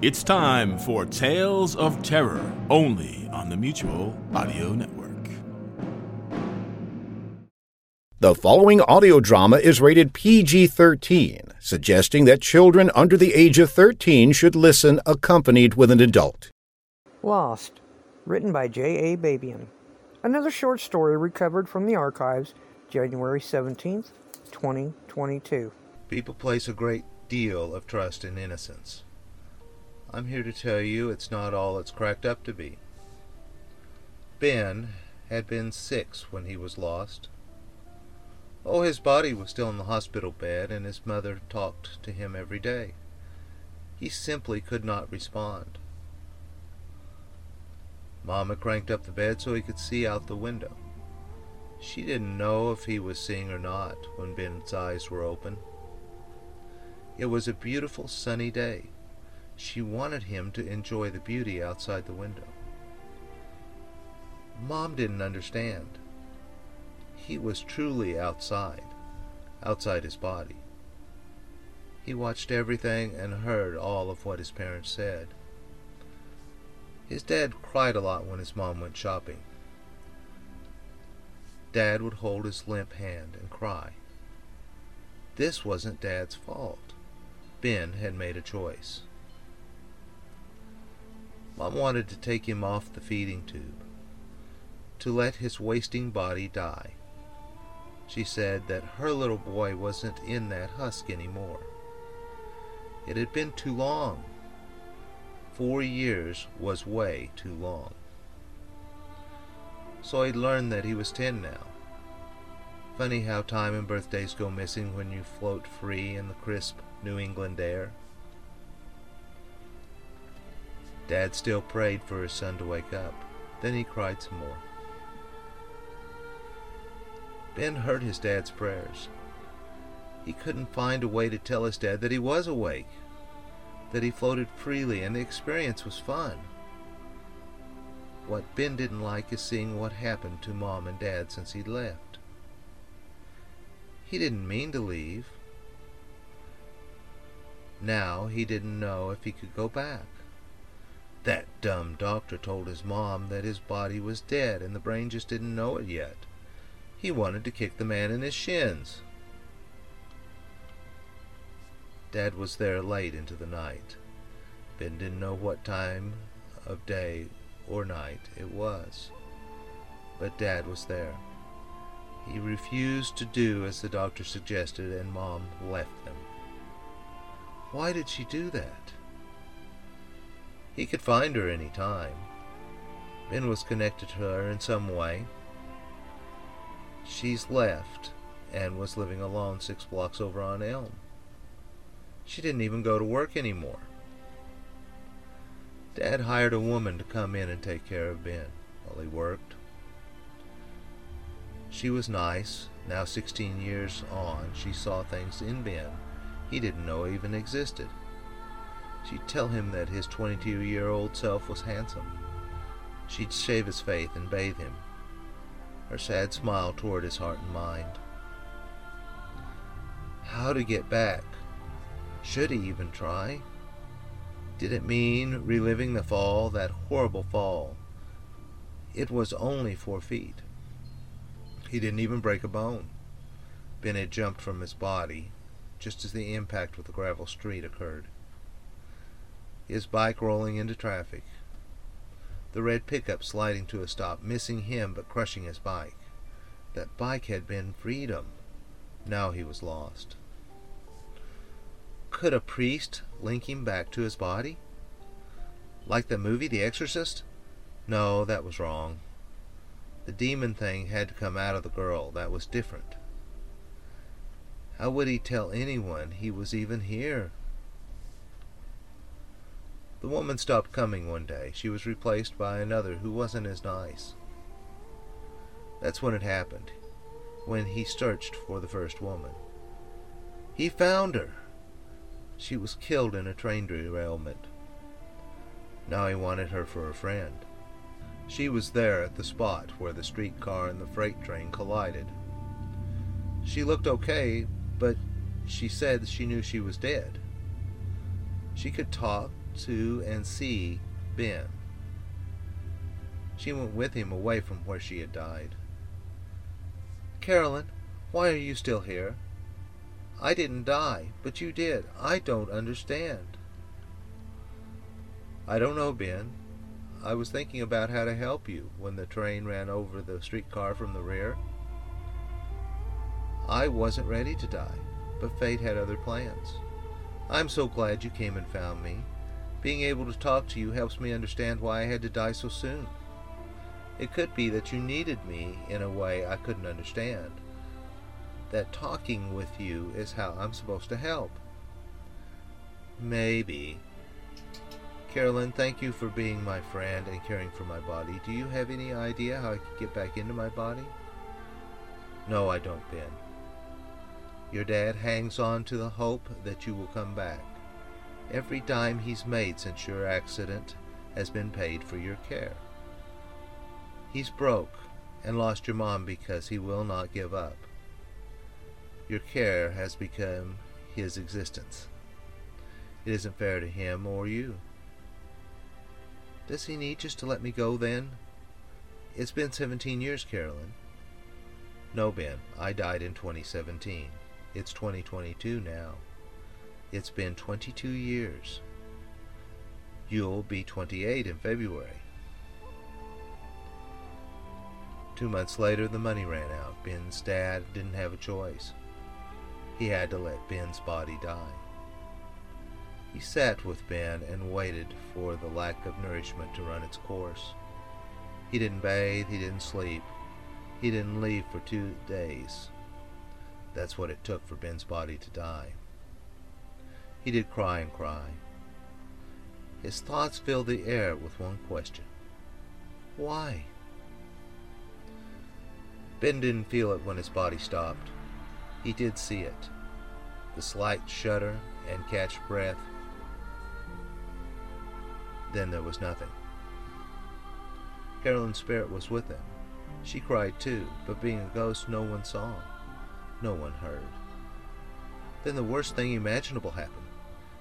It's time for Tales of Terror, only on the Mutual Audio Network. The following audio drama is rated PG 13, suggesting that children under the age of 13 should listen accompanied with an adult. Lost, written by J. A. Babian. Another short story recovered from the archives, January 17th, 2022. People place a great deal of trust in innocence. I'm here to tell you it's not all it's cracked up to be. Ben had been six when he was lost. Oh, his body was still in the hospital bed, and his mother talked to him every day. He simply could not respond. Mama cranked up the bed so he could see out the window. She didn't know if he was seeing or not when Ben's eyes were open. It was a beautiful sunny day. She wanted him to enjoy the beauty outside the window. Mom didn't understand. He was truly outside, outside his body. He watched everything and heard all of what his parents said. His dad cried a lot when his mom went shopping. Dad would hold his limp hand and cry. This wasn't Dad's fault. Ben had made a choice. Mom wanted to take him off the feeding tube, to let his wasting body die. She said that her little boy wasn't in that husk anymore. It had been too long. Four years was way too long. So I'd learned that he was ten now. Funny how time and birthdays go missing when you float free in the crisp New England air. Dad still prayed for his son to wake up. Then he cried some more. Ben heard his dad's prayers. He couldn't find a way to tell his dad that he was awake, that he floated freely, and the experience was fun. What Ben didn't like is seeing what happened to Mom and Dad since he'd left. He didn't mean to leave. Now he didn't know if he could go back. That dumb doctor told his mom that his body was dead and the brain just didn't know it yet. He wanted to kick the man in his shins. Dad was there late into the night. Ben didn't know what time of day or night it was. But Dad was there. He refused to do as the doctor suggested, and Mom left them. Why did she do that? He could find her any time. Ben was connected to her in some way. She's left and was living alone six blocks over on Elm. She didn't even go to work anymore. Dad hired a woman to come in and take care of Ben while he worked. She was nice. Now 16 years on, she saw things in Ben he didn't know even existed. She'd tell him that his 22 year old self was handsome. She'd shave his face and bathe him, her sad smile toward his heart and mind. How to get back? Should he even try? Did it mean reliving the fall, that horrible fall? It was only four feet. He didn't even break a bone. Ben had jumped from his body, just as the impact with the gravel street occurred his bike rolling into traffic, the red pickup sliding to a stop, missing him but crushing his bike. That bike had been freedom. Now he was lost. Could a priest link him back to his body? Like the movie The Exorcist? No, that was wrong. The demon thing had to come out of the girl. That was different. How would he tell anyone he was even here? The woman stopped coming one day. She was replaced by another who wasn't as nice. That's when it happened, when he searched for the first woman. He found her. She was killed in a train derailment. Now he wanted her for a friend. She was there at the spot where the streetcar and the freight train collided. She looked okay, but she said she knew she was dead. She could talk to and see Ben. She went with him away from where she had died. Carolyn, why are you still here? I didn't die, but you did. I don't understand. I don't know, Ben. I was thinking about how to help you when the train ran over the streetcar from the rear. I wasn't ready to die, but fate had other plans. I'm so glad you came and found me. Being able to talk to you helps me understand why I had to die so soon. It could be that you needed me in a way I couldn't understand. That talking with you is how I'm supposed to help. Maybe. Carolyn, thank you for being my friend and caring for my body. Do you have any idea how I could get back into my body? No, I don't, Ben. Your dad hangs on to the hope that you will come back. Every dime he's made since your accident has been paid for your care. He's broke and lost your mom because he will not give up. Your care has become his existence. It isn't fair to him or you. Does he need just to let me go then? It's been 17 years, Carolyn. No, Ben, I died in 2017. It's 2022 now. It's been 22 years. You'll be 28 in February. Two months later, the money ran out. Ben's dad didn't have a choice. He had to let Ben's body die. He sat with Ben and waited for the lack of nourishment to run its course. He didn't bathe, he didn't sleep, he didn't leave for two days. That's what it took for Ben's body to die. He did cry and cry. His thoughts filled the air with one question. Why? Ben didn't feel it when his body stopped. He did see it. The slight shudder and catch breath. Then there was nothing. Carolyn's spirit was with him. She cried too, but being a ghost, no one saw. No one heard. Then the worst thing imaginable happened.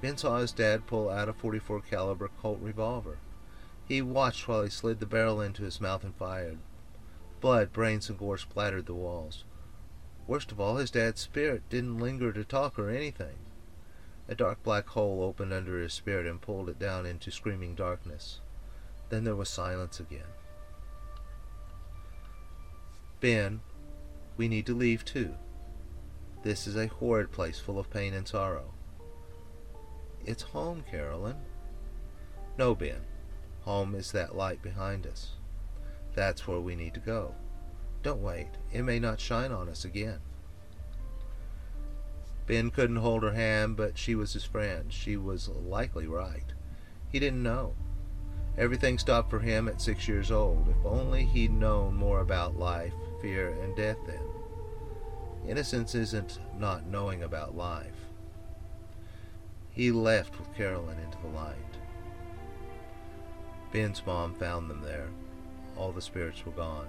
Ben saw his dad pull out a 44 caliber Colt revolver. He watched while he slid the barrel into his mouth and fired. Blood, brains, and gore splattered the walls. Worst of all, his dad's spirit didn't linger to talk or anything. A dark black hole opened under his spirit and pulled it down into screaming darkness. Then there was silence again. Ben, we need to leave too. This is a horrid place full of pain and sorrow. It's home, Carolyn. No, Ben. Home is that light behind us. That's where we need to go. Don't wait. It may not shine on us again. Ben couldn't hold her hand, but she was his friend. She was likely right. He didn't know. Everything stopped for him at six years old. If only he'd known more about life, fear, and death then. Innocence isn't not knowing about life. He left with Carolyn into the light. Ben's mom found them there. All the spirits were gone.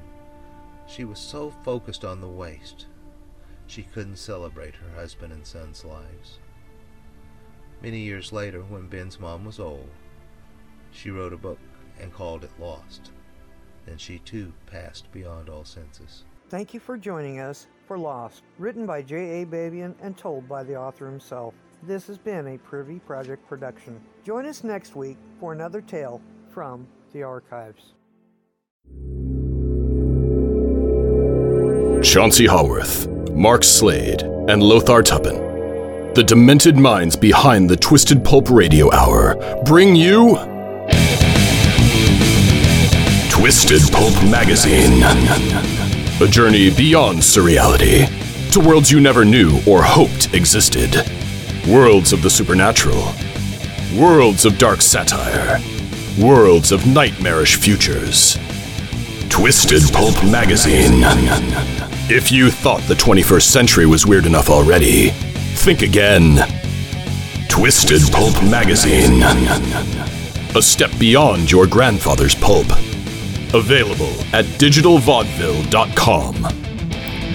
She was so focused on the waste, she couldn't celebrate her husband and son's lives. Many years later, when Ben's mom was old, she wrote a book and called it Lost. Then she too passed beyond all senses. Thank you for joining us for Lost, written by J.A. Babian and told by the author himself. This has been a Privy Project production. Join us next week for another tale from the archives. Chauncey Haworth, Mark Slade, and Lothar Tuppan, the demented minds behind the Twisted Pulp Radio Hour, bring you Twisted Pulp Magazine. A journey beyond surreality to worlds you never knew or hoped existed. Worlds of the supernatural. Worlds of dark satire. Worlds of nightmarish futures. Twisted Pulp Magazine. If you thought the 21st century was weird enough already, think again. Twisted Pulp Magazine. A step beyond your grandfather's pulp. Available at digitalvaudeville.com.